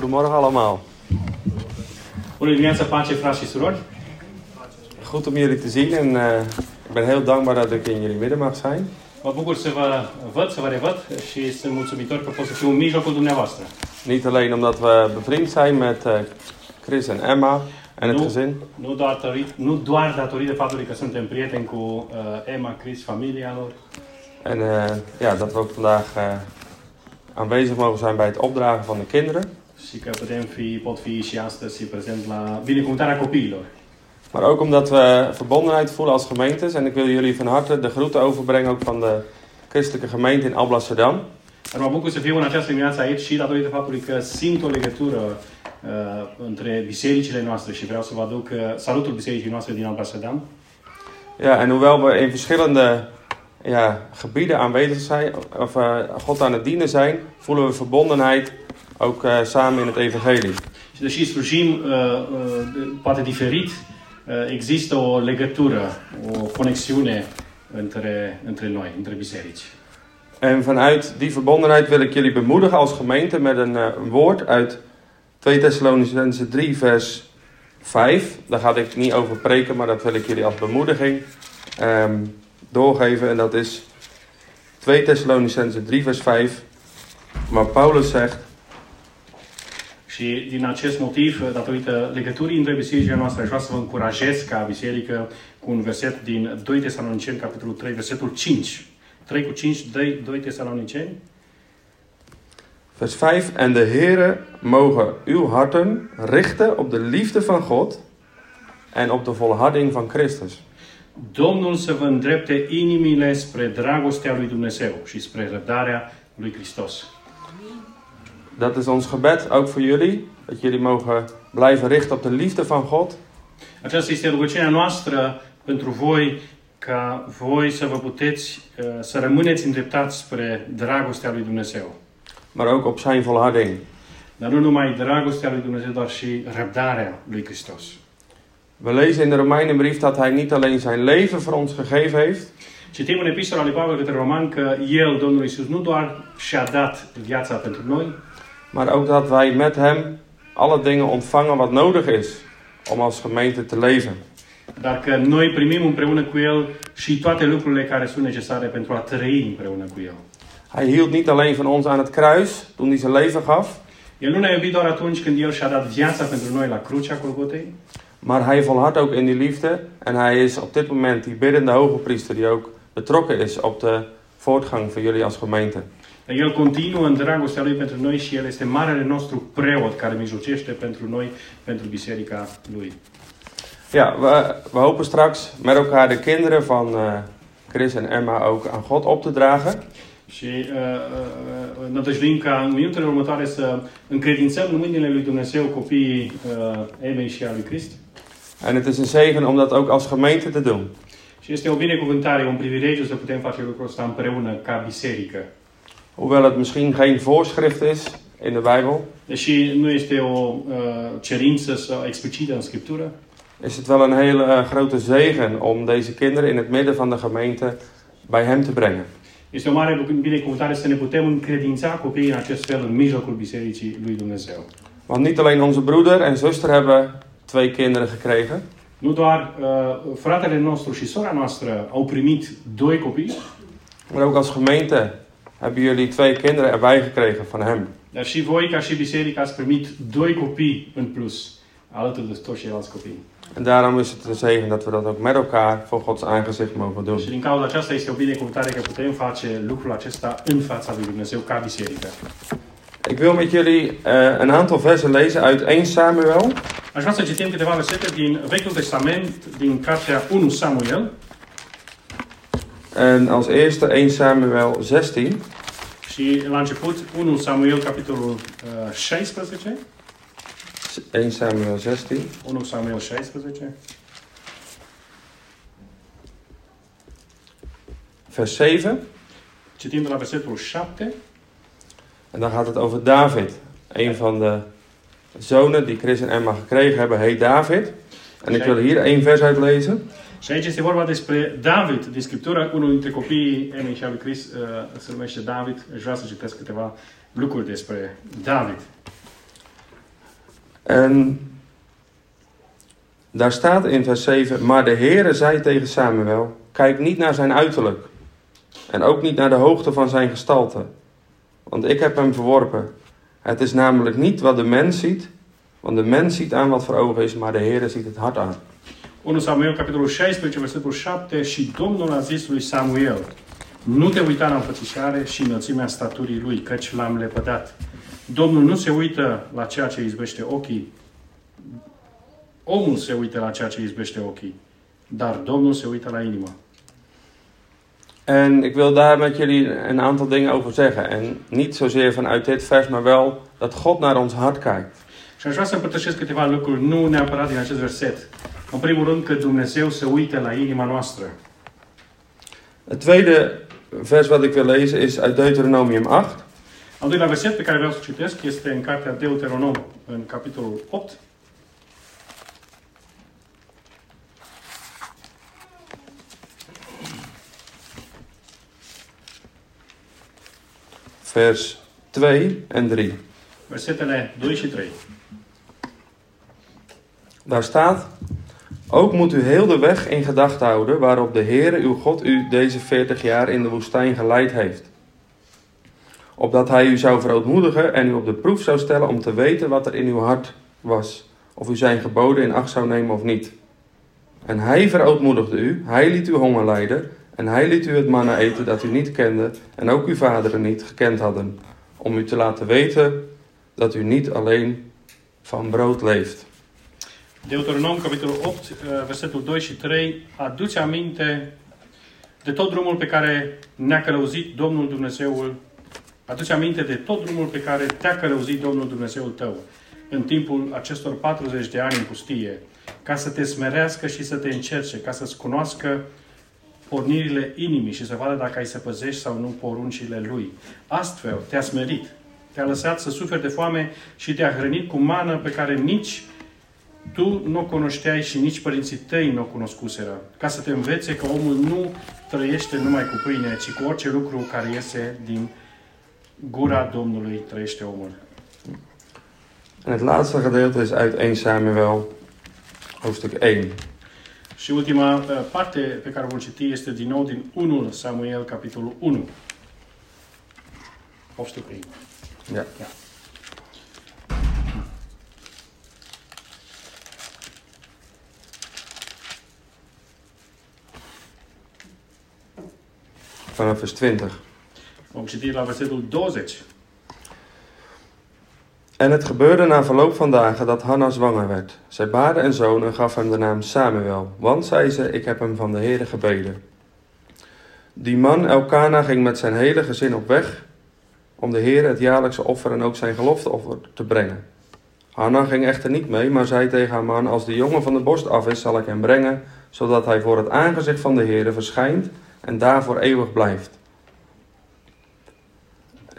Goedemorgen allemaal. Bună dimineața, pace, frați și surori! Goed om jullie te zien en eh, ik ben heel dankbaar dat ik in jullie midden mag zijn. Mă bucur să vă văd, să vă revăd și sunt mulțumitor că pot să fiu în mijlocul dumneavoastră. Niet alleen omdat we bevriend zijn met eh, Chris en Emma en het Nu, gezin, nu, doar, tori- nu doar datorită faptului că suntem prieteni cu uh, Emma, Chris, familia lor, En eh, ja, dat we ook vandaag eh, aanwezig mogen zijn bij het opdragen van de kinderen. Și că putem fi, pot fi și astăzi prezent la binecuvântarea copiilor. Maar ook omdat we verbondenheid voelen als gemeentes. En ik wil jullie van harte de groeten overbrengen ook van de christelijke gemeente in Alblasserdam. Dar mă bucur să fiu în această dimineață aici și datorită faptului că simt o legătură uh, între bisericile noastre și vreau să vă aduc uh, salutul bisericii noastre din Amsterdam. Ja, en hoewel we in verschillende ja, gebieden aanwezig zijn, of eh, God aan het dienen zijn, voelen we verbondenheid ook eh, samen in het evangelie. Deși slujim uh, uh, de- poate diferit, există o legătură, o conexiune între, între noi, între biserici. En vanuit die verbondenheid wil ik jullie bemoedigen als gemeente met een, eh, een woord uit 2 Thessalonicense 3 vers 5. Daar ga ik niet over preken, maar dat wil ik jullie als bemoediging ehm, doorgeven. En dat is 2 Thessalonicense 3 vers 5. Waar Paulus zegt, Și din acest motiv, uh, datorită legăturii între bisericile noastre, aș vrea să vă încurajez ca biserică cu un verset din 2 Tesaloniceni, capitolul 3, versetul 5. 3 cu 5, 2, 2 Tesaloniceni. vers 5. En de Heere mogen uw harten richten op de liefde van God en op de volharding van Christus. Domnul să vă îndrepte inimile spre dragostea lui Dumnezeu și spre răbdarea lui Hristos. Dat is ons gebed, ook voor jullie. Dat jullie mogen blijven richten op de liefde van God. Aceasta este rugăciunea noastră pentru voi, ca voi să vă puteți, uh, să rămâneți îndreptați spre dragostea lui Dumnezeu. Maar ook op zijn volharding. Dar nu numai dragostea lui Dumnezeu, dar și răbdarea lui Hristos. We lezen in de Romeinenbrief dat hij niet alleen zijn leven voor ons gegeven heeft. Citim în epistola lui Pavel către Roman că El, Domnul Iisus, nu doar și-a dat viața pentru noi, Maar ook dat wij met hem alle dingen ontvangen wat nodig is om als gemeente te leven. dar că noi primim împreună cu El și toate lucrurile care sunt necesare pentru a trăi împreună cu El. Hij hield niet alleen van ons aan het kruis toen hij zijn leven gaf. El nu ne-a iubit doar atunci când El și-a dat viața pentru noi la crucea Golgotei, Maar hij volhardt ook in die liefde. En hij is op dit moment die biddende hoge priester die ook betrokken is op de voortgang van jullie als gemeente. Dar El continuă în dragostea Lui pentru noi și El este marele nostru preot care mijlocește pentru noi, pentru biserica Lui. Ja, we, we hopen straks met elkaar de kinderen van eh, Chris en Emma ook aan God op te dragen. Și uh, uh, nădăjduim ca în minutele următoare să încredințăm în mâinile Lui Dumnezeu copiii uh, Emei și a Lui Crist. En het is een zegen om dat ook als gemeente te doen. Și este o binecuvântare, un privilegiu să putem face lucrul ăsta împreună ca biserică. Hoewel het misschien geen voorschrift is in de Bijbel, Deși nu este o uh, cerință sau explicită în Scriptură, is het wel een hele eh, grote zegen om deze kinderen in het midden van de gemeente bij hem te brengen. este o mare binecuvântare să ne putem încredința copiii în acest fel în mijlocul Bisericii Lui Dumnezeu. Want niet alleen onze broeder en zuster hebben twee kinderen gekregen, Nu doar uh, fratele nostru și sora noastră au primit doi copii, maar ook als gemeente hebben jullie twee kinderen erbij gekregen van hem. dar și voi, ca și biserică, ați primit doi copii în plus, alături de toți ceilalți copii. En daarom is het een zegen dat we dat ook met elkaar voor Gods aangezicht mogen doen. Și din cauza aceasta este o binecuvântare că putem face lucrul acesta în fața lui Dumnezeu ca biserică. Ik wil met jullie eh, een aantal versen lezen uit 1 Samuel. Aș vrea să citim câteva versete din Vechiul Testament, din cartea 1 Samuel, En als eerste 1 Samuel 16. și la început 1 Samuel, capitolul uh, 16, 1 Samuel 16. 1 Samuel 16, Vers 7. citim de la versetul 7, En dan gaat het over David. Een van de zonen die Chris en Emma gekregen hebben, heet David. En ik wil hier één vers uitlezen. Și aici este vorba despre David din Scriptură, unul dintre copiii Emei și a lui Chris uh, se numește David. Aș vrea să citesc câteva lucruri despre David. En daar staat in vers 7, maar de Heere zei tegen Samuel, kijk niet naar zijn uiterlijk en ook niet naar de hoogte van zijn gestalte, want ik heb hem verworpen. Het is namelijk niet wat de mens ziet, want de mens ziet aan wat voor ogen is, maar de Heere ziet het hart aan. 1 Samuel, capitolul 16, versetul 7, și Domnul a zis lui Samuel, nu te uita la înfățișare și înălțimea staturii lui, căci l-am lepădat. Domnul nu se uită la ceea ce izbește ochii, omul se uită la ceea ce izbește ochii, dar Domnul se uită la inimă. En ik wil daar met jullie een aantal dingen over zeggen. En niet zozeer vanuit dit vers, maar wel dat God naar ons hart kijkt. Și aș vrea să împărtășesc câteva lucruri, nu neapărat din acest verset. În primul rând că Dumnezeu se uită la inima noastră. Het tweede vers wat ik wil lezen is uit Deuteronomium 8. Al doilea verset pe care vreau să citesc este în cartea Deuteronom, în capitolul 8. Vers 2 en 3. Versetele 2 și 3. Daar staat: Ook moet u heel de weg in gedachten houden waarop de Heere uw God u deze 40 jaar in de woestijn geleid heeft. Opdat hij u zou verootmoedigen en u op de proef zou stellen om te weten wat er in uw hart was, of u zijn geboden in acht zou nemen of niet. En hij verootmoedigde u, hij liet u honger lijden, en hij liet u het manna eten dat u niet kende, en ook uw vaderen niet gekend hadden, om u te laten weten dat u niet alleen van brood leeft. Deuteronom, capitolul 8, uh, versetul 2 și 3, aduce aminte de tot drumul pe care ne-a călăuzit Domnul Dumnezeul, aduce aminte de tot drumul pe care te-a călăuzit Domnul Dumnezeul tău în timpul acestor 40 de ani în pustie, ca să te smerească și să te încerce, ca să-ți cunoască pornirile inimii și să vadă dacă ai să păzești sau nu poruncile Lui. Astfel te-a smerit, te-a lăsat să suferi de foame și te-a hrănit cu mană pe care nici tu nu o cunoșteai și nici părinții tăi nu o cunoscuseră, ca să te învețe că omul nu trăiește numai cu pâine, ci cu orice lucru care iese din gura Domnului trăiește omul. En het laatste gedeelte is uit 1 Samuel, hoofdstuk 1. Și ultima uh, parte pe care o vom citi este din nou din 1 Samuel, capitolul 1. Hoofdstuk 1. Ja. Ja. Vanaf vers 20. Vom citi la versetul 20. En het gebeurde na verloop van dagen dat Hanna zwanger werd. Zij baarde een zoon en gaf hem de naam Samuel, want zei ze, ik heb hem van de Heere gebeden. Die man Elkana ging met zijn hele gezin op weg om de Heer het jaarlijkse offer en ook zijn gelofteoffer te brengen. Hanna ging echter niet mee, maar zei tegen haar man, als de jongen van de borst af is, zal ik hem brengen, zodat hij voor het aangezicht van de Heere verschijnt en daar voor eeuwig blijft.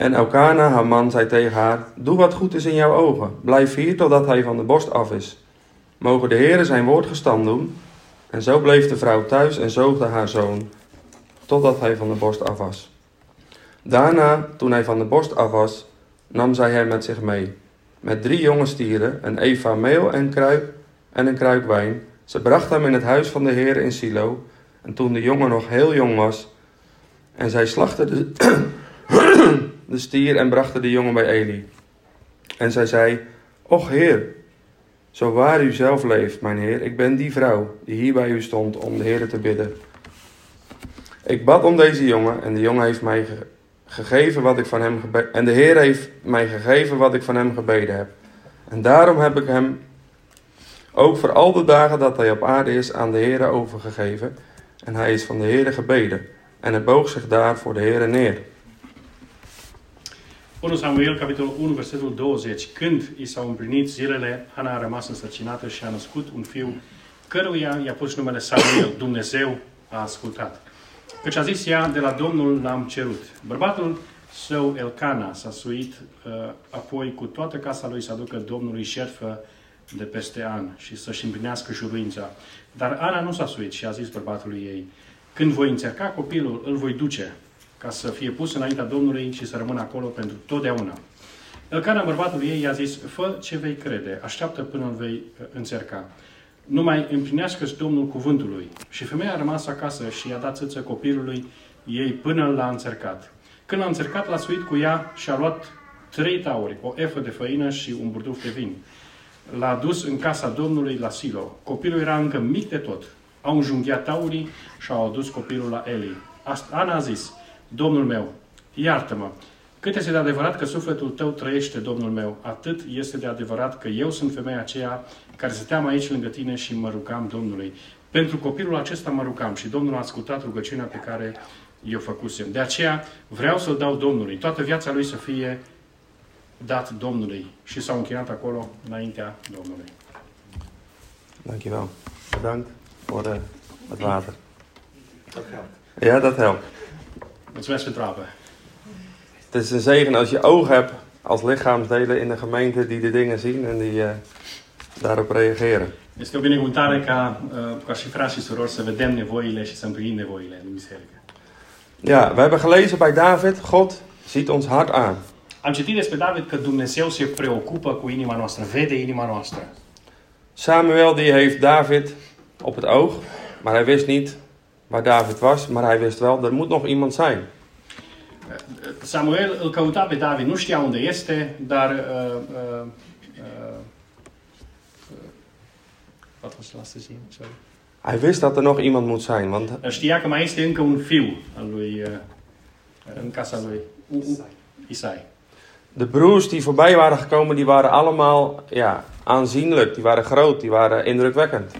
En Elkana, haar man, zei tegen haar: Doe wat goed is in jouw ogen. Blijf hier totdat hij van de borst af is. Mogen de Heere zijn woord gestand doen. En zo bleef de vrouw thuis en zoogde haar zoon, totdat hij van de borst af was. Daarna, toen hij van de borst af was, nam zij hem met zich mee. Met drie jonge stieren, een eva meel en, kruik, en een kruik wijn. Ze bracht hem in het huis van de Heer in Silo. En toen de jongen nog heel jong was, en zij slachtte de, de stier en brachten de jongen bij Eli. En zij zei, Och Heer, zo waar u zelf leeft, mijn Heer, ik ben die vrouw die hier bij u stond om de Heer te bidden. Ik bad om deze jongen en de jongen heeft mij ge- gegeven wat ik van hem en de Heer heeft mij gegeven wat ik van hem gebeden heb. En daarom heb ik hem ook voor al de dagen dat hij op aarde is aan de Heer overgegeven. En hij is van de Heer gebeden. En hij boog zich daar voor de Heer neer. 1 Samuel, capitolul 1, versetul 20. Când i s-au împlinit zilele, Ana a rămas însărcinată și a născut un fiu, căruia i-a pus numele Samuel. Dumnezeu a ascultat. Căci a zis ea, de la Domnul l-am cerut. Bărbatul său, Elcana, s-a suit uh, apoi cu toată casa lui să aducă Domnului șerfă de peste an și să-și împlinească juruința. Dar Ana nu s-a suit și a zis bărbatului ei, când voi încerca copilul, îl voi duce, ca să fie pus înaintea Domnului și să rămână acolo pentru totdeauna. Elcana, bărbatul ei, i-a zis, fă ce vei crede, așteaptă până îl vei uh, încerca. Numai împlinească-ți Domnul cuvântului. Și femeia a rămas acasă și i-a dat țâță copilului ei până l-a încercat. Când a încercat, l-a suit cu ea și a luat trei tauri, o efă de făină și un burduf de vin. L-a dus în casa Domnului la Silo. Copilul era încă mic de tot. Au înjunghiat taurii și au adus copilul la Eli. Ana a zis, Domnul meu, iartă-mă, cât este de adevărat că sufletul tău trăiește, Domnul meu, atât este de adevărat că eu sunt femeia aceea care stăteam aici lângă tine și mă rugam Domnului. Pentru copilul acesta mă rugam și Domnul a ascultat rugăciunea pe care eu făcusem. De aceea vreau să-l dau Domnului. Toată viața lui să fie dat Domnului. Și s-au închinat acolo înaintea Domnului. Dankjewel. Bedankt voor uh, het water. Ja, dat helpt. Mulțumesc pentru apă. Het is een zegen als je oog hebt als lichaamsdelen in de gemeente die de dingen zien en die uh, daarop reageren. Este o binecuvântare ca, ca și frați și surori să vedem nevoile și să împlinim nevoile în biserică. Ja, we hebben gelezen bij David, God ziet ons hart aan. Am citit despre David că Dumnezeu se preocupă cu inima noastră, vede inima noastră. Samuel die heeft David op het oog, maar hij wist niet waar David was, maar hij wist wel, er moet nog iemand zijn. Samuel îl căuta pe David, nu știa unde este, dar uh, uh, uh, wat was zin? Sorry. Hij wist dat er nog iemand moet zijn, want Știa că mai este încă un fiu al lui, uh, în casa lui Isai. de broers die voorbij waren gekomen, die waren allemaal ja, aanzienlijk, die waren groot, die waren indrukwekkend.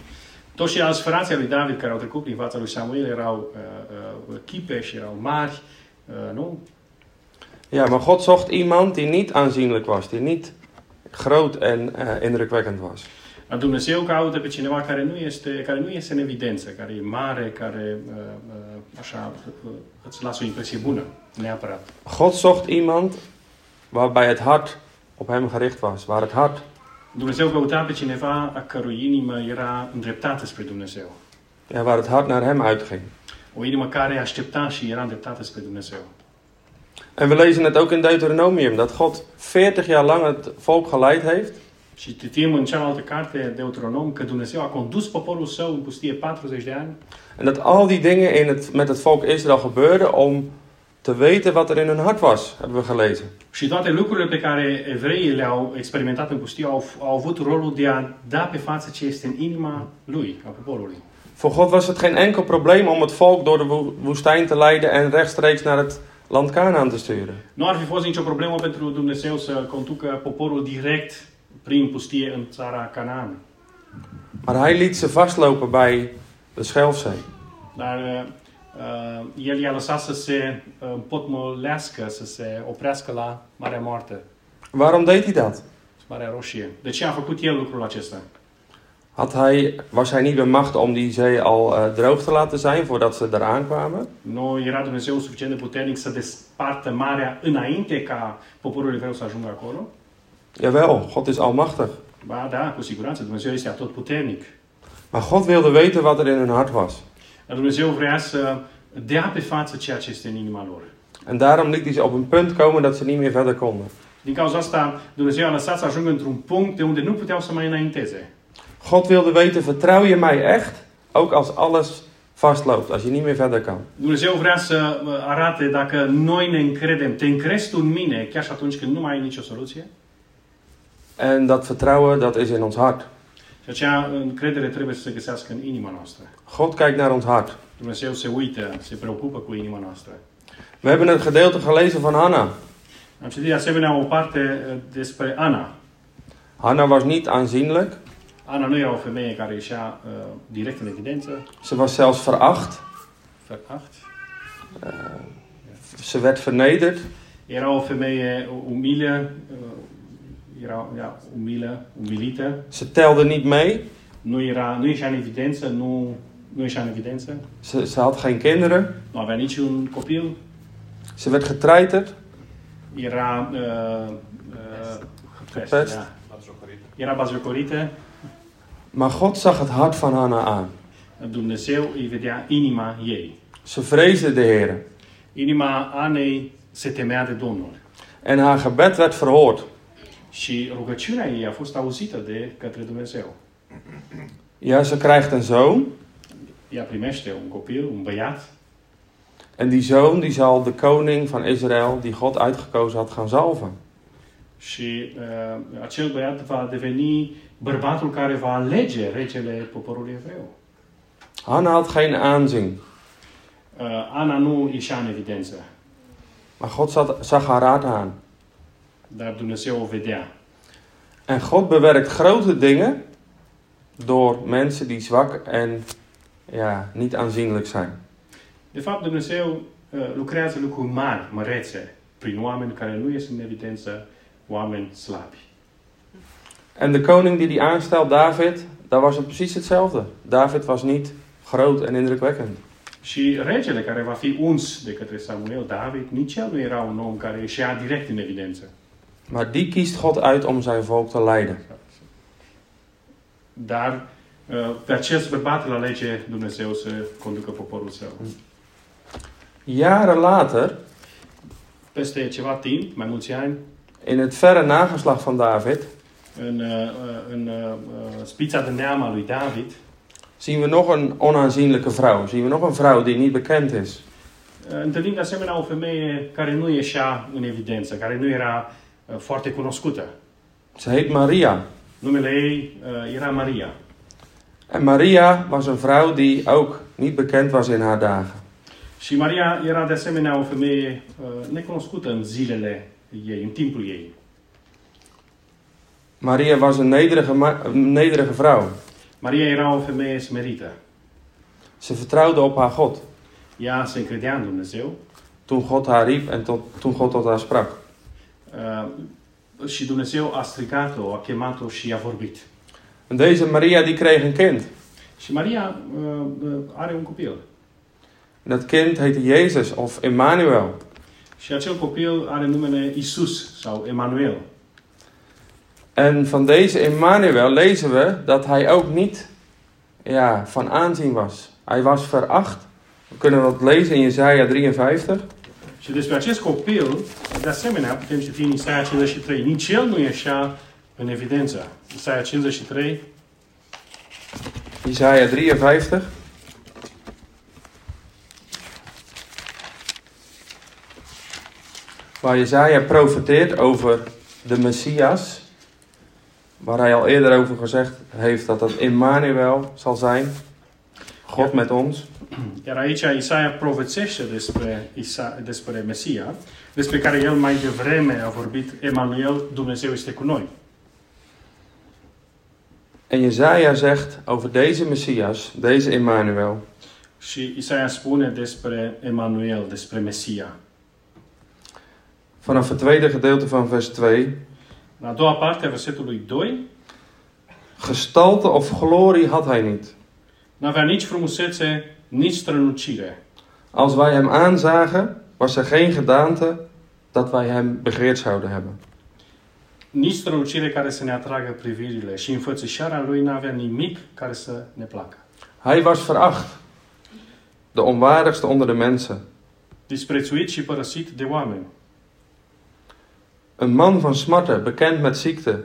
Toți ceilalți frații lui David care au trecut prin fața lui Samuel chipe și erau mari, uh, nu? Ja, maar God zocht iemand die niet aanzienlijk was, die niet groot en uh, indrukwekkend was. Dar Dumnezeu caută pe cineva care nu este, care nu este în evidență, care e mare, care uh, așa îți lasă o impresie bună, neapărat. God zocht iemand waarbij het hart op hem gericht was, waar het hart Dumnezeu căuta pe cineva a cărui inimă era îndreptată spre Dumnezeu. ja, waar het hart naar hem uitging. O inimă care aștepta și era îndreptată spre Dumnezeu. En we lezen het ook in Deuteronomium, dat God 40 jaar lang het volk geleid heeft. Și citim în cealaltă carte, Deuteronom, că Dumnezeu a condus poporul său în pustie 40 de ani En dat al die dingen in het, met het volk Israël gebeurden om te weten wat er in hun hart was, hebben we gelezen. și toate lucrurile pe care evreii le-au experimentat în pustie au, au avut rolul de a da pe față ce este în inima lui, a poporului. Voor God was het geen enkel probleem om het volk door de wo- woestijn te leiden en rechtstreeks naar het land Canaan te sturen. Nu ar fi fost nicio problemă pentru Dumnezeu să conducă poporul direct prin pustie în țara Canaan. Maar hij liet ze vastlopen bij de Schelfzee. Dar uh, el i-a lăsat să se uh, împotmolească, să se oprească la Marea Moartă, Waarom deed hij dat? Marea Roșie. De ce a făcut el lucrul acesta? Had hij, was hij niet bij macht om die zee al uh, droog te laten zijn voordat ze eraan kwamen? Nu era Dumnezeu suficient de puternic să despartă marea înainte ca poporul evreu să ajungă acolo? Jawel, God is almachtig. Ba da, cu siguranță, Dumnezeu este atotputernic. Maar God wilde weten wat er in hun hart was. Dar Dumnezeu vrea să dea pe față ceea ce este în inima lor. En daarom liet hij ze op een punt komen dat ze niet meer verder konden. Din cauza asta, Dumnezeu a lăsat să ajungă într-un punct de unde nu puteau să mai înainteze. God wilde weten, vertrouw je mij echt? Ook als alles vastloopt, als je niet meer verder kan. Dumnezeu vrea să uh, arate dacă noi ne încredem, te încrezi tu în mine, chiar și atunci când nu mai ai nicio soluție? En dat vertrouwen, dat is in ons hart. Și acea încredere trebuie să se găsească în inima noastră. God kijkt naar ons hart. Dumnezeu se uită, se preocupă cu inima noastră. We hebben het gedeelte gelezen van Hanna. Am citit de asemenea o parte uh, despre Ana. Hanna was niet aanzienlijk. Ana nu era o femeie care ieșea uh, direct în evidență. Ze was zelfs veracht. Veracht. Ze werd vernederd. Era o femeie umilă, uh, ja, umilă, umilită. Ze telde niet mee. Nu, era, nu în evidență, nu, nu în evidență. Ze, ze had geen kinderen. Nu avea niciun copil. Ze werd getreiterd. Era uh, uh, Gepest. Da. Era bazjocorită. Maar God zag het hart van Hanna aan. Dumnezeu îi vedea inima ei. Ze vreesde de Heer. Inima Anei se temea de Domnul. En haar gebed werd verhoord. Și rugăciunea ei a fost auzită de către Dumnezeu. Ja, ze krijgt een zoon. Ea primește un copil, un băiat, En die zoon die zal de koning van Israël, die God uitgekozen had, gaan zalven. și uh, acel băiat va deveni bărbatul care va alege regele poporului evreu. Hanna had geen aanzien. Uh, Ana nu ieșea în evidență, Maar God zat, zag haar hart aan. Dar Dumnezeu o vedea. En God bewerkt grote dingen door mensen die zwak en ja, niet aanzienlijk zijn. De fapt, Dumnezeu uh, lucrează lucruri mari, mărețe, prin oameni care nu ies în evidență, oameni slabi. En de koning die die aanstelt, David, daar was het precies hetzelfde. David was niet groot en indrukwekkend. Și regele care va fi uns de către Samuel, David, nici el nu era un om care ieșea direct în evidență. Maar die kiest God uit om zijn volk te leiden. Dar uh, pe acest bărbat îl alege Dumnezeu să conducă poporul său. Jaren later, Peste ceva timp, mai mulți ani, in het verre nageslag van David, în, uh, uh, în spița de neam a lui David, zien we nog een onaanzienlijke vrouw. Zien we nog een vrouw die niet bekend is. întâlnim de asemenea o femeie care nu ieșea în evidență, care nu era foarte cunoscută. Ze heet Maria. Numele ei uh, era Maria. En Maria was een vrouw die ook niet bekend was in haar dagen. Și Maria era de asemenea o femeie uh, necunoscută în zilele ei, în timpul ei. Maria was een nederige, een nederige vrouw. Maria era o femeie smerită. Ze vertrouwde op haar God. Ea se încredea în Dumnezeu Toen God haar riep en tot, toen God tot haar sprak. Uh, și Dumnezeu a strigat-o, a chemat-o și a vorbit. En deze Maria die kreeg een kind. Și Maria uh, are un copil. En dat kind heette Jezus of Emmanuel. Și acel copil are numele Isus sau Emanuel. En van deze Emmanuel lezen we dat hij ook niet ja, van aanzien was. Hij was veracht. We kunnen dat lezen in Jesaja 53. Despre acest copil, de asemenea, putem citi în Isaia 53. Nici el nu ieșea în evidență. Isaia 53, Jesaja 53. Waar Jesaja profeteert over de Messias. Waar hij al eerder over gezegd heeft dat dat Emmanuel zal zijn. God met ons. Iar aici Isaia profețește despre, Isa, despre Mesia, despre care el mai devreme a vorbit, Emanuel, Dumnezeu este cu noi. En Jezaja zegt over deze Messias, deze Emmanuel. Și Isaia spune despre Emanuel, despre Mesia. Vanaf het tweede gedeelte van vers 2. În a doua parte a versetului 2, Gestalte of glorie had hij niet. N-avea nici frumusețe, nici strălucire. Als wij hem aanzagen, was er geen gedaante dat wij hem begeerd zouden hebben. Nici strălucire care să ne atragă privirile și înfățișarea lui n-avea nimic care să ne placă. Hij was veracht, de onwaardigste onder de mensen. Disprețuit și părăsit de oameni. Een man van smarte, bekend met ziekte.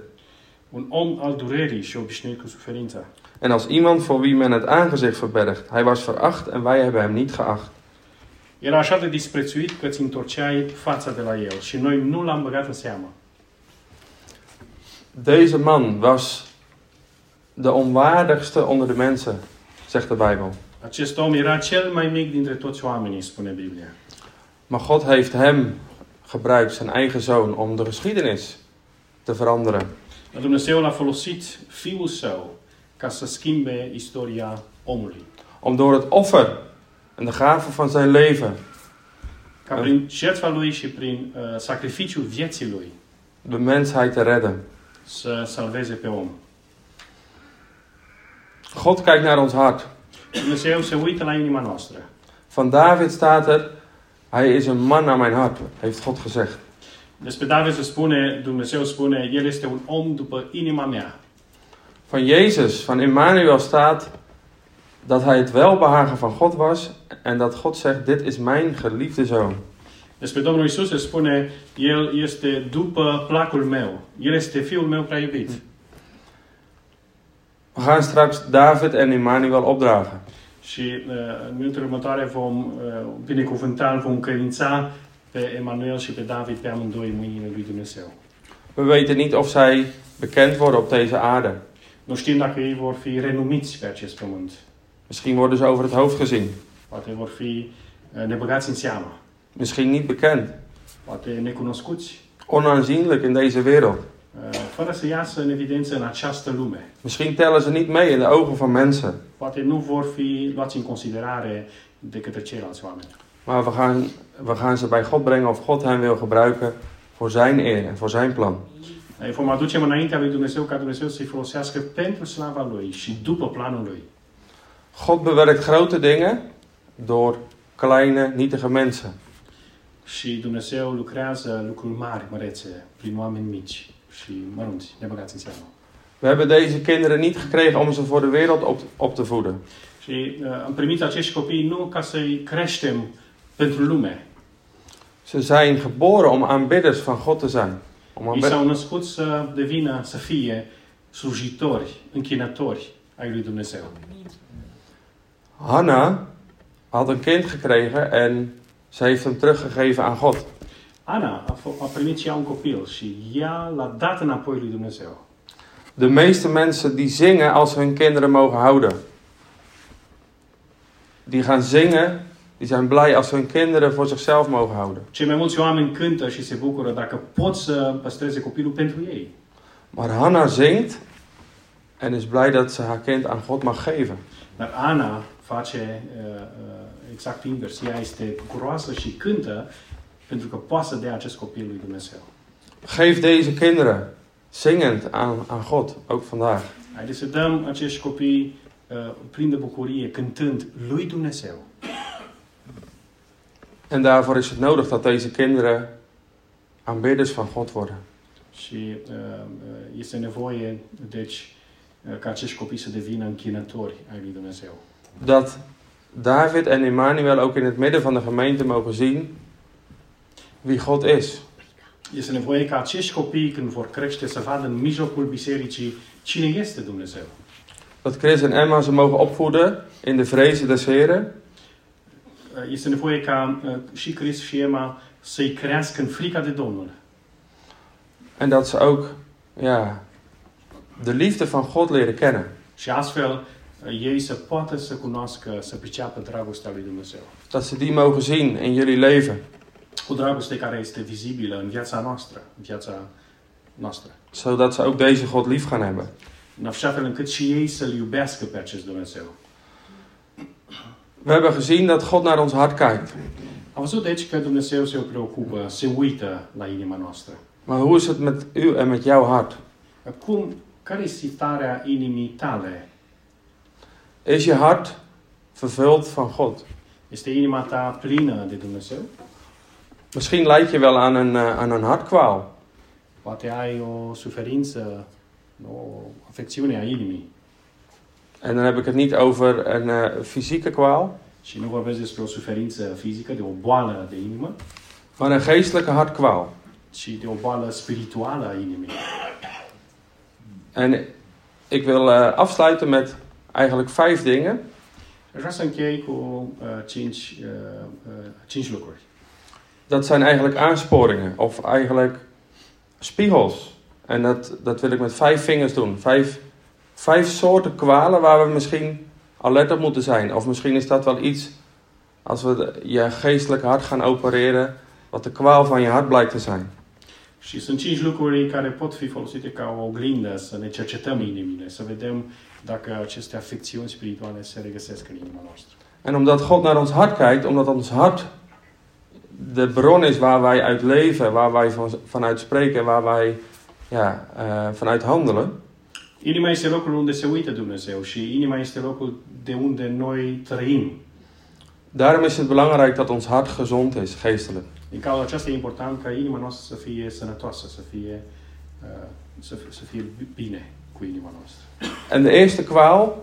Un om al durerii și obișnuit cu suferința. En als iemand voor wie men het aangezicht verbergt. Hij was veracht en wij hebben hem niet geacht. Era așa de disprețuit că ți întorceai fața de la el și noi nu l-am băgat în seamă. Deze man was de onwaardigste onder de mensen, zegt de Bijbel. Acest om era cel mai mic dintre toți oamenii, spune Biblia. Maar God heeft hem gebruikt, zijn eigen zoon, om de geschiedenis te veranderen. Dumnezeu l-a folosit fiul său ca să schimbe istoria omului. Om door het offer en de gave van zijn leven Ca prin jertfa lui și prin uh, sacrificiul vieții lui de mensheid te redden. să salveze pe om. God kijkt naar ons hart. Dumnezeu se uită la inima noastră. Van David staat er, hij is een man naar mijn hart, heeft God gezegd. Despre David se spune, Dumnezeu spune, el este un om după inima mea. Van Jezus, van Emmanuel staat dat hij het welbehagen van God was en dat God zegt, dit is mijn geliefde zoon. Despre Domnul Isus se spune, El este după placul meu. El este Fiul meu prea iubit. We gaan straks David en Immanuel opdragen. Și uh, în minutele următoare vom uh, binecuvânta, vom încredința pe Emanuel și pe David pe amândoi în mâinile lui Dumnezeu. We weten niet of zij bekend worden op deze aarde. Nu știm dacă ei vor fi renumiți pe acest pământ. Misschien worden ze over het hoofd gezien. Poate vor fi uh, nebăgați în seamă. Misschien niet bekend. Poate necunoscuți. Onaanzienlijk in deze wereld. fără să iasă în evidență în această lume. Misschien tellen ze niet mee in de ogen van mensen. Poate nu vor fi luați în considerare de către ceilalți oameni. Maar we gaan, we gaan ze bij God brengen of God hen wil gebruiken voor zijn eer en voor zijn plan. Îi vom aduce înaintea lui Dumnezeu ca Dumnezeu să-i folosească pentru slava Lui și după planul Lui. God bewerkt grote dingen door kleine, nietige mensen. Și Dumnezeu lucrează lucruri mari, mărețe, prin oameni mici și mărunți, nebăgați în seamă. We hebben deze kinderen niet gekregen om ze voor de wereld op, op te voeden. Și uh, am primit acești copii nu ca să-i creștem pentru lume. Ze zijn geboren om aanbidders van God te zijn. Aanbid- s-au născut să devină, să fie slujitori, închinători ai lui Dumnezeu. Hanna had een kind gekregen en ze heeft hem teruggegeven aan God. Ana a, primit și ea un copil și ea l-a dat înapoi lui Dumnezeu. De meeste mensen die zingen als ze hun kinderen mogen houden. Die gaan zingen, die zijn blij als ze hun kinderen voor zichzelf mogen houden. Cei mai mulți oameni cântă și se bucură dacă pot să păstreze copilul pentru ei. Maar Hanna zingt en is blij dat ze haar kind aan God mag geven. Dar Ana face uh, exact invers. Ea este bucuroasă și cântă pentru că poate să dea acest copil lui Dumnezeu. Geef deze kinderen zingend aan, aan God, ook vandaag. Haideți să dăm acești copii uh, plini de bucurie, cântând lui Dumnezeu. En daarvoor is het nodig dat deze kinderen aanbidders van God worden. Și uh, uh, este nevoie, deci, uh, ca acești copii să devină închinători ai lui Dumnezeu. Dat David en Emmanuel ook in het midden van de gemeente mogen zien wie God is. Este nevoie ca acești copii, când vor crește, să vadă în mijlocul bisericii cine este Dumnezeu. Dat Chris en Emma ze mogen opvoeden in de vrezen des Heren. Uh, Este nevoie ca și Chris și Emma să-i crească în frica de Domnul. En dat ze ook ja, de liefde van God leren kennen. Și astfel ei să poată să cunoască, să priceapă dragostea lui Dumnezeu. Dat ze die mogen zien in jullie leven. O dragoste care este vizibilă în viața noastră, în viața noastră. Zodat ze ook deze God lief gaan hebben. În așa fel încât și ei să-L iubească pe acest Dumnezeu. We hebben gezien dat God naar ons hart kijkt. Am văzut deci că Dumnezeu se preocupă, se uită la inima noastră. Maar hoe is het met u en met jouw hart? Cum, care este starea inimii tale? Is je hart vervuld van God? Este inima ta plină de Dumnezeu? Misschien leid je wel aan een, eh, aan een hartkwaal. Poate ai o suferință, o afecțiune a inimii. En dan heb ik het niet over een eh, fysieke kwaal, Și nu vorbesc despre o suferință fizică, de o boală de inimă, maar een geestelijke hartkwaal. ci de o boală spirituală a inimii. En ik wil eh, afsluiten met eigenlijk vijf dingen. Aș vrea să închei cu uh, cinci, uh, uh, cinci lucruri. Dat zijn eigenlijk aansporingen of eigenlijk spiegels. En dat, dat wil ik met vijf vingers doen. Vijf, vijf soorten kwalen waar we misschien alert op moeten zijn. Of misschien is dat wel iets, als we je geestelijke hart gaan opereren, wat de kwaal van je hart blijkt te zijn. Și sunt cinci lucruri care pot fi folosite ca o oglindă, să ne cercetăm inimile, să vedem dacă aceste afecțiuni spirituale se regăsesc în inima noastră. En omdat God naar ons hart kijkt, omdat ons hart de bron is waar wij uit leven, waar wij van, vanuit spreken, waar wij ja, eh, vanuit handelen. Inima este locul unde se uită Dumnezeu și inima este locul de unde noi trăim. Daarom is het belangrijk dat ons hart gezond is, geestelijk. Din cauza aceasta e important ca inima noastră să fie sănătoasă, să fie, uh, să, să fie bine cu inima noastră. En de eerste kwaal,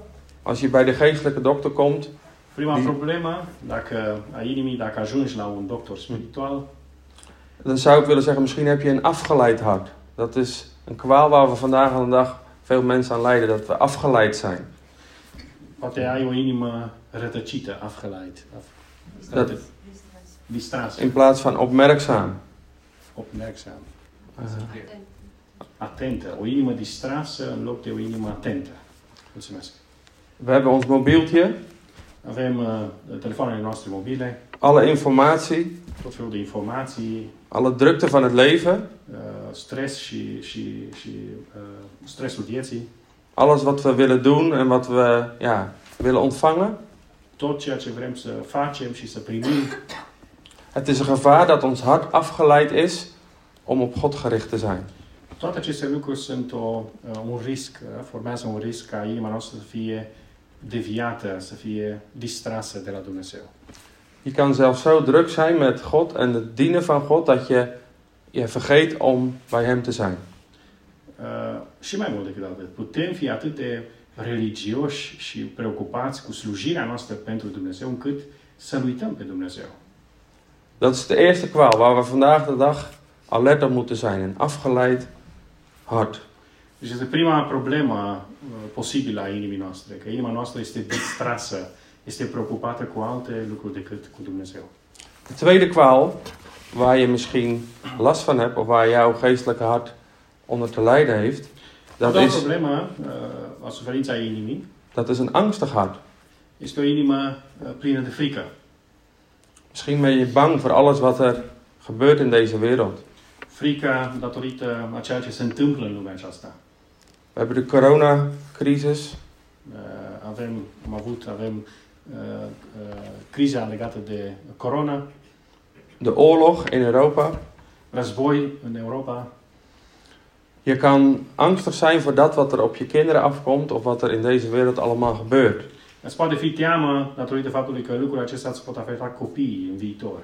als je bij de geestelijke dokter komt, Prima Din- problemă, dacă a inimii, dacă ajungi la un doctor spiritual, Dan zou ik willen zeggen, misschien heb je een afgeleid hart. Dat is een kwaal waar we vandaag aan de dag veel mensen aan lijden, dat we afgeleid zijn. Poate ai o inimă rătăcită, afgeleid. Af, Dat- In plaats van opmerkzaam. opmerkzaam, Eh, atentă. O inimă distrasă în loc de o inimă atentă. Mulțumesc. we hebben ons mobieltje, Avem uh, telefoanele noastre mobile, alle informatie, tot felul de informații, alle drukte van het leven, uh, stres și, și, și uh, vieții, alles wat we willen doen en wat we ja, willen ontvangen. tot ceea ce vrem să facem și să primim. Het is een gevaar dat ons hart afgeleid is om op God gericht te zijn. Toate aceste lucruri sunt o, un risc, formează un risc ca inima noastră să fie deviată, să fie distrasă de la Dumnezeu. Je kan zelfs zo druk zijn met God en het dienen van God dat je je vergeet om bij Hem te zijn. Uh, și mai mult decât atât, putem fi atât de religioși și preocupați cu slujirea noastră pentru Dumnezeu, încât să uităm pe Dumnezeu. Dat is de eerste kwaal waar we vandaag de dag alert op moeten zijn. Een afgeleid hart. Deci este prima problemă uh, posibilă a inimii noastre, că inima noastră este distrasă, este preocupată cu alte lucruri decât cu Dumnezeu. De tweede kwaal, waar je misschien last van hebt of waar jouw geestelijke hart onder te lijden heeft, dat is, problemă uh, a suferința a inimii dat is een angstig hart. este o inimă uh, plină de frică. Misschien ben je bang voor alles wat er gebeurt in deze wereld. Frica datorită a ceea ce se întâmplă în lumea aceasta. We hebben de coronacrisis, Uh, avem, am avut, avem uh, uh, criza legată de corona, de oorlog in Europa. război în Europa. Je kan angstig zijn voor dat wat er op je kinderen afkomt of wat er in deze wereld allemaal gebeurt. Îți poate fi teamă datorită faptului că îți pot afecta copiii în viitor.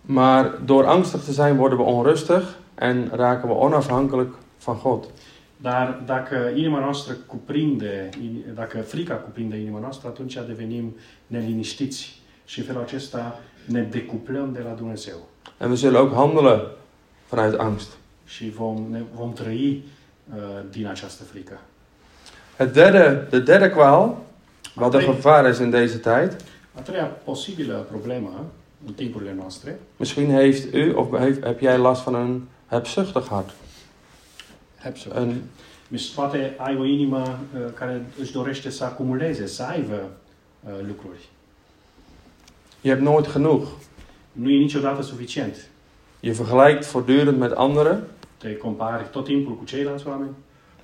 Maar door angstig te zijn worden we onrustig en raken we onafhankelijk van God. Dar dacă inima noastră cuprinde, in- dacă frica cuprinde inima noastră, atunci devenim neliniștiți și în felul acesta ne decuplăm de la Dumnezeu. En we zullen ook handelen vanuit angst. Și vom, ne, vom trăi uh, din această frică. Het derde, de derde kwaal, wat een gevaar is in deze tijd. A treia posibilă problemă în timpurile noastre, Misschien heeft u of heeft, heb jij last van een hebzuchtig hart. Hepsel. Een, Deci poate ai o inimă uh, care își dorește să acumuleze, să aibă uh, lucruri. je hebt nooit genoeg. Nu e niciodată suficient. Je vergelijkt voortdurend met anderen Te compari tot timpul cu ceilalți oameni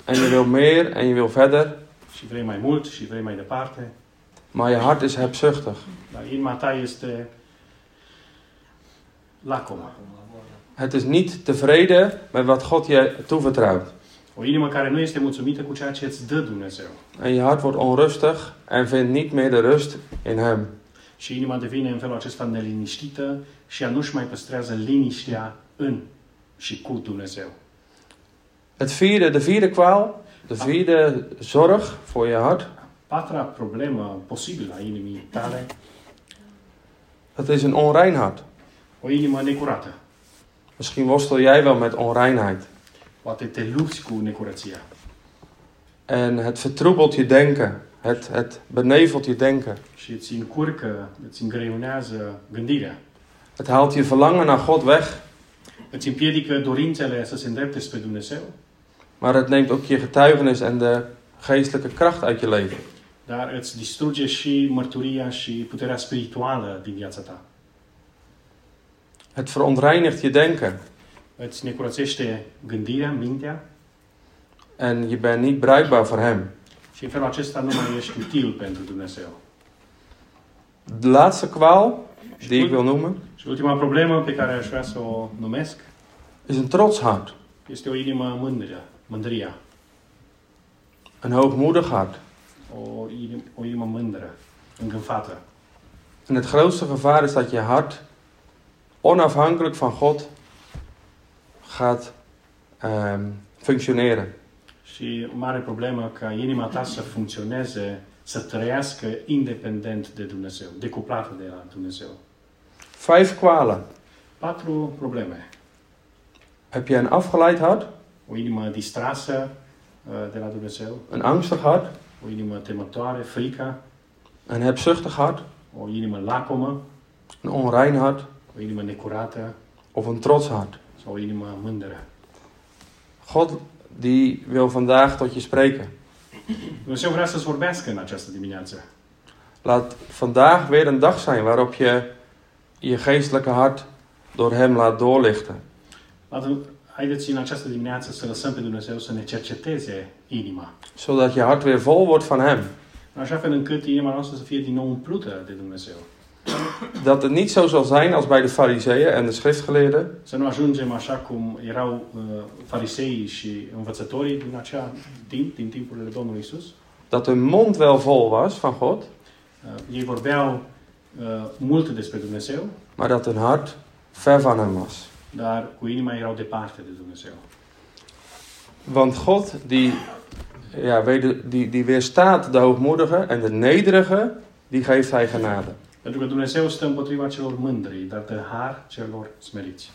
en je wil meer en je wil verder, și vrei mai mult și vrei mai departe, maar je hart is hebzuchtig. dar inima ta este lacomă. Het is niet tevreden met wat God je toevertrouwt. O inimă care nu este mulțumită cu ceea ce îți dă Dumnezeu. En je hart wordt onrustig en vindt niet meer de rust in Hem. Și inima devine în felul acesta neliniștită și ea nu-și mai păstrează liniștea în și cu Dumnezeu. Het vierde, de vierde kwaal, de vierde zorg voor je hart, Patra problemă posibilă a inimii tale, dat is een onrein hart. o inimă necurată. Misschien worstel jij wel met onreinheid. Poate te lupți cu necurăția. En het vertroebelt je denken. Het, het benevelt je denken. Și îți încurcă, îți îngreunează gândirea. Het haalt je verlangen naar God weg. Îți împiedică dorințele să se îndrepte spre Dumnezeu, Maar het neemt ook je getuigenis en de geestelijke kracht uit je leven. dar îți distruge și mărturia și puterea spirituală din viața ta. Het verontreinigt je denken. Îți necurățește gândirea, mintea En je bent niet bruikbaar voor Hem. și în felul acesta nu mai ești util pentru Dumnezeu. De laatste kwaal die ik wil noemen Și ultima problemă pe care aș vrea să o numesc is een trots hart. este o inimă mândră, mândria. Een hoogmoedig hart. O, inim, o inimă mândră, îngânfată. En het grootste gevaar is dat je hart onafhankelijk van God gaat ehm, functioneren. Și mare problemă ca inima ta să funcționeze, să trăiască independent de Dumnezeu, decuplată de la Dumnezeu. Vijf kwalen. Patru probleme. Heb je een afgeleid hart, O inimă distrasă uh, de la Dumnezeu, een angstig hart, o inimă temătoare, frică, een hebzuchtig hart, o inimă lacomă, een onrein hart o inimă necurată of een trots hart? sau o inimă mândră. God die wil vandaag tot je spreken. Dumnezeu vrea să-ți vorbească în această dimineață. Laat vandaag weer een dag zijn waarop je je geestelijke hart door Hem laat doorlichten. Laten- Haideți în această dimineață să lăsăm pe Dumnezeu să ne cerceteze inima. Zodat je hart weer vol wordt van Hem. În așa fel încât inima noastră să fie din nou umplută de Dumnezeu. Dat het niet zo zal zijn als bij de fariseeën en de schriftgeleerden. Să nu ajungem așa cum erau uh, fariseii și învățătorii din acea timp, din timpurile Domnului Isus. Dat hun mond wel vol was van God, Uh, ei vorbeau uh, mult despre Dumnezeu, maar dat hun hart ver van Hem was. dar cu inima erau departe de Dumnezeu. Want God die, ja, die, die weerstaat de hoogmoedige en de nederige, die geeft Hij genade. Pentru că Dumnezeu stă împotriva celor mândri, dar dă har celor smeriți.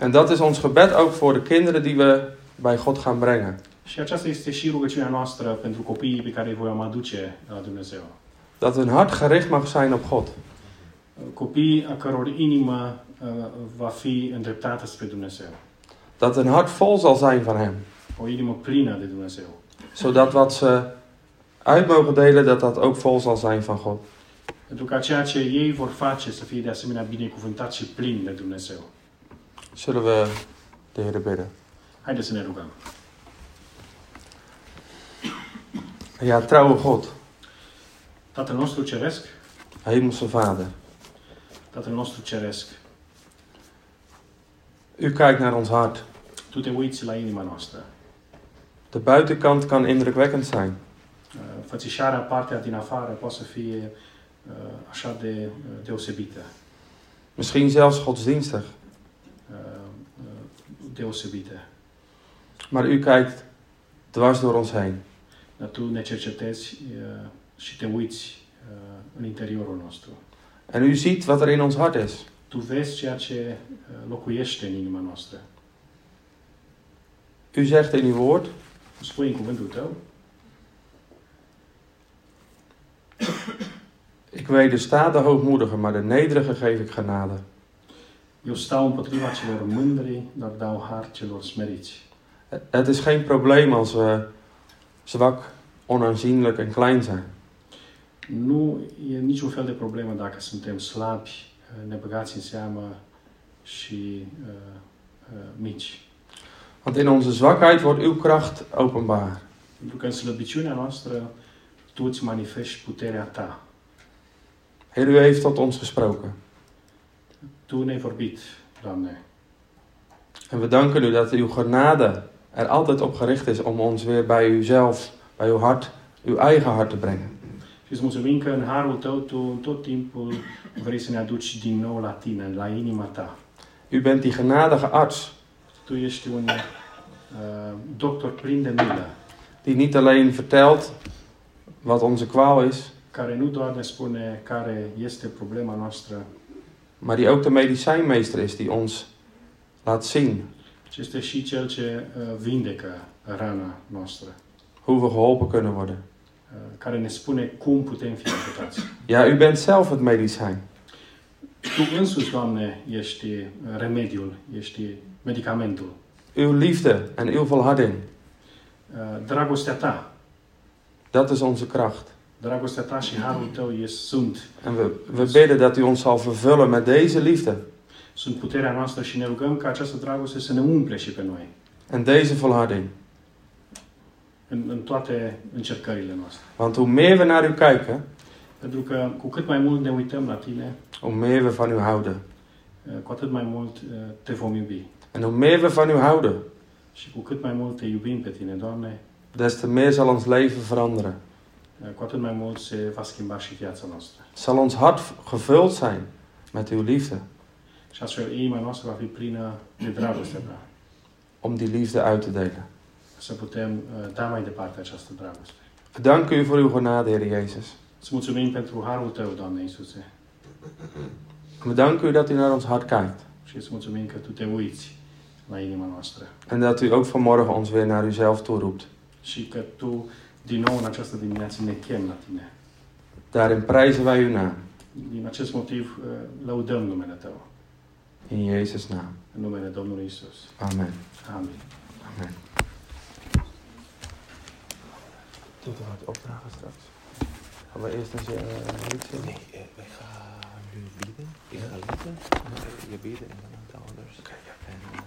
En dat is ons gebed ook voor de kinderen die we bij God gaan brengen. Și aceasta este și rugăciunea noastră pentru copiii pe care îi vom aduce la Dumnezeu. Dat hun hart gericht mag zijn op God. Copii a căror inimă uh, va fi îndreptată spre Dumnezeu. Dat hun hart vol zal zijn van Hem. O inimă plină de Dumnezeu. Zodat wat ze uit mogen delen, dat dat ook vol zal zijn van God. Pentru ca ceea ce ei vor face să fie de asemenea binecuvântat și plin de Dumnezeu. Zullen we de Heer bidden. Haideți să ne rugăm. Ja, trouwe God, Tatăl nostru Ceresc, Hemelse Vader. Tatăl nostru Ceresc, U kijkt naar ons hart. Tu te uiți la inima noastră. De buitenkant kan indrukwekkend zijn. Uh, Fățișarea, partea din afară, poate să fie uh, așa de uh, deosebită. Misschien zelfs godsdienstig. Uh, Deosebită. Maar u kijkt dwars door ons heen. Dar Tu ne cercetezi și te uiți în interiorul nostru. En u ziet wat er in ons hart is. Tu vezi ceea ce locuiește în inima noastră. U zegt in uw woord, spui în cuvântul Tău, ik wedersta de hoogmoedige, maar de nederige geef ik genade. Mândri, dar dau har celor. Het is geen probleem als we zwak, onaanzienlijk en klein zijn. Nu e niciun fel de problemă dacă suntem slabi, nebăgați în seamă și uh, uh, mici. Want in onze zwakheid wordt uw kracht openbaar. Pentru că în slăbiciunea noastră Tu îți manifesti puterea Ta. Heer, u heeft tot ons gesproken. Tu ne-ai vorbit, Doamne. En we danken u dat uw genade er altijd op gericht is om ons weer bij uzelf, bij uw hart, uw eigen hart te brengen. Și îți mulțumim că în harul Tău Tu tot timpul vrei să ne aduci din nou la Tine, la inima Ta. U bent die genadige arts Tu ești un uh, doctor plin de milă, die niet alleen vertelt wat onze kwaal is, care nu doar ne spune care este problema noastră, maar die ook de medicijnmeester is die ons laat zien ci este și Cel ce uh, vindecă rana noastră, hoe we geholpen kunnen worden. uh, care ne spune cum putem fi ajutați. Ja, u bent zelf het medicijn. Tu însuți, Doamne, ești uh, remediul, ești medicamentul. Uw liefde en uw volharding, Dragostea Ta, dat is onze kracht. En we, we bidden dat u ons zal vervullen met deze liefde sunt puterea noastră și ne rugăm ca această dragoste să ne umple și pe noi en deze volharding. în, în toate încercările noastre. Want hoe meer we naar u kijken, Pentru că cu cât mai mult ne uităm la Tine, hoe meer we van u houden. uh, cu atât mai mult uh, Te vom iubi. En hoe meer we van u houden, Și cu cât mai mult Te iubim pe Tine, Doamne, des te meer zal ons leven veranderen. Zal ons hart gevuld zijn met uw liefde, om die liefde uit te delen. Să putem da mai departe această dragoste. We danken u voor uw genade, Heer Jezus. Îți mulțumim pentru harul Tău, Doamne Iisuse. En we danken u dat u naar ons hart kijkt. Și Și îți mulțumim că Tu te uiți la inima noastră. En dat u ook vanmorgen ons weer naar uzelf toeroept. Și că Tu, din nou în această dimineață, ne chem la Tine. Daarin prijzen wij uw naam. Din acest motiv, uh, lăudăm numele Tău. In Jezus' naam. În numele Domnului Isus. Amen. Amen. Amen. Doet er wat opdragen straks? Gaan we eerst eens uh, lied? Nee, eh, wij gaan nu bieden. Ik ga lieden, je bieden en dan de ouders. En eh, daarna.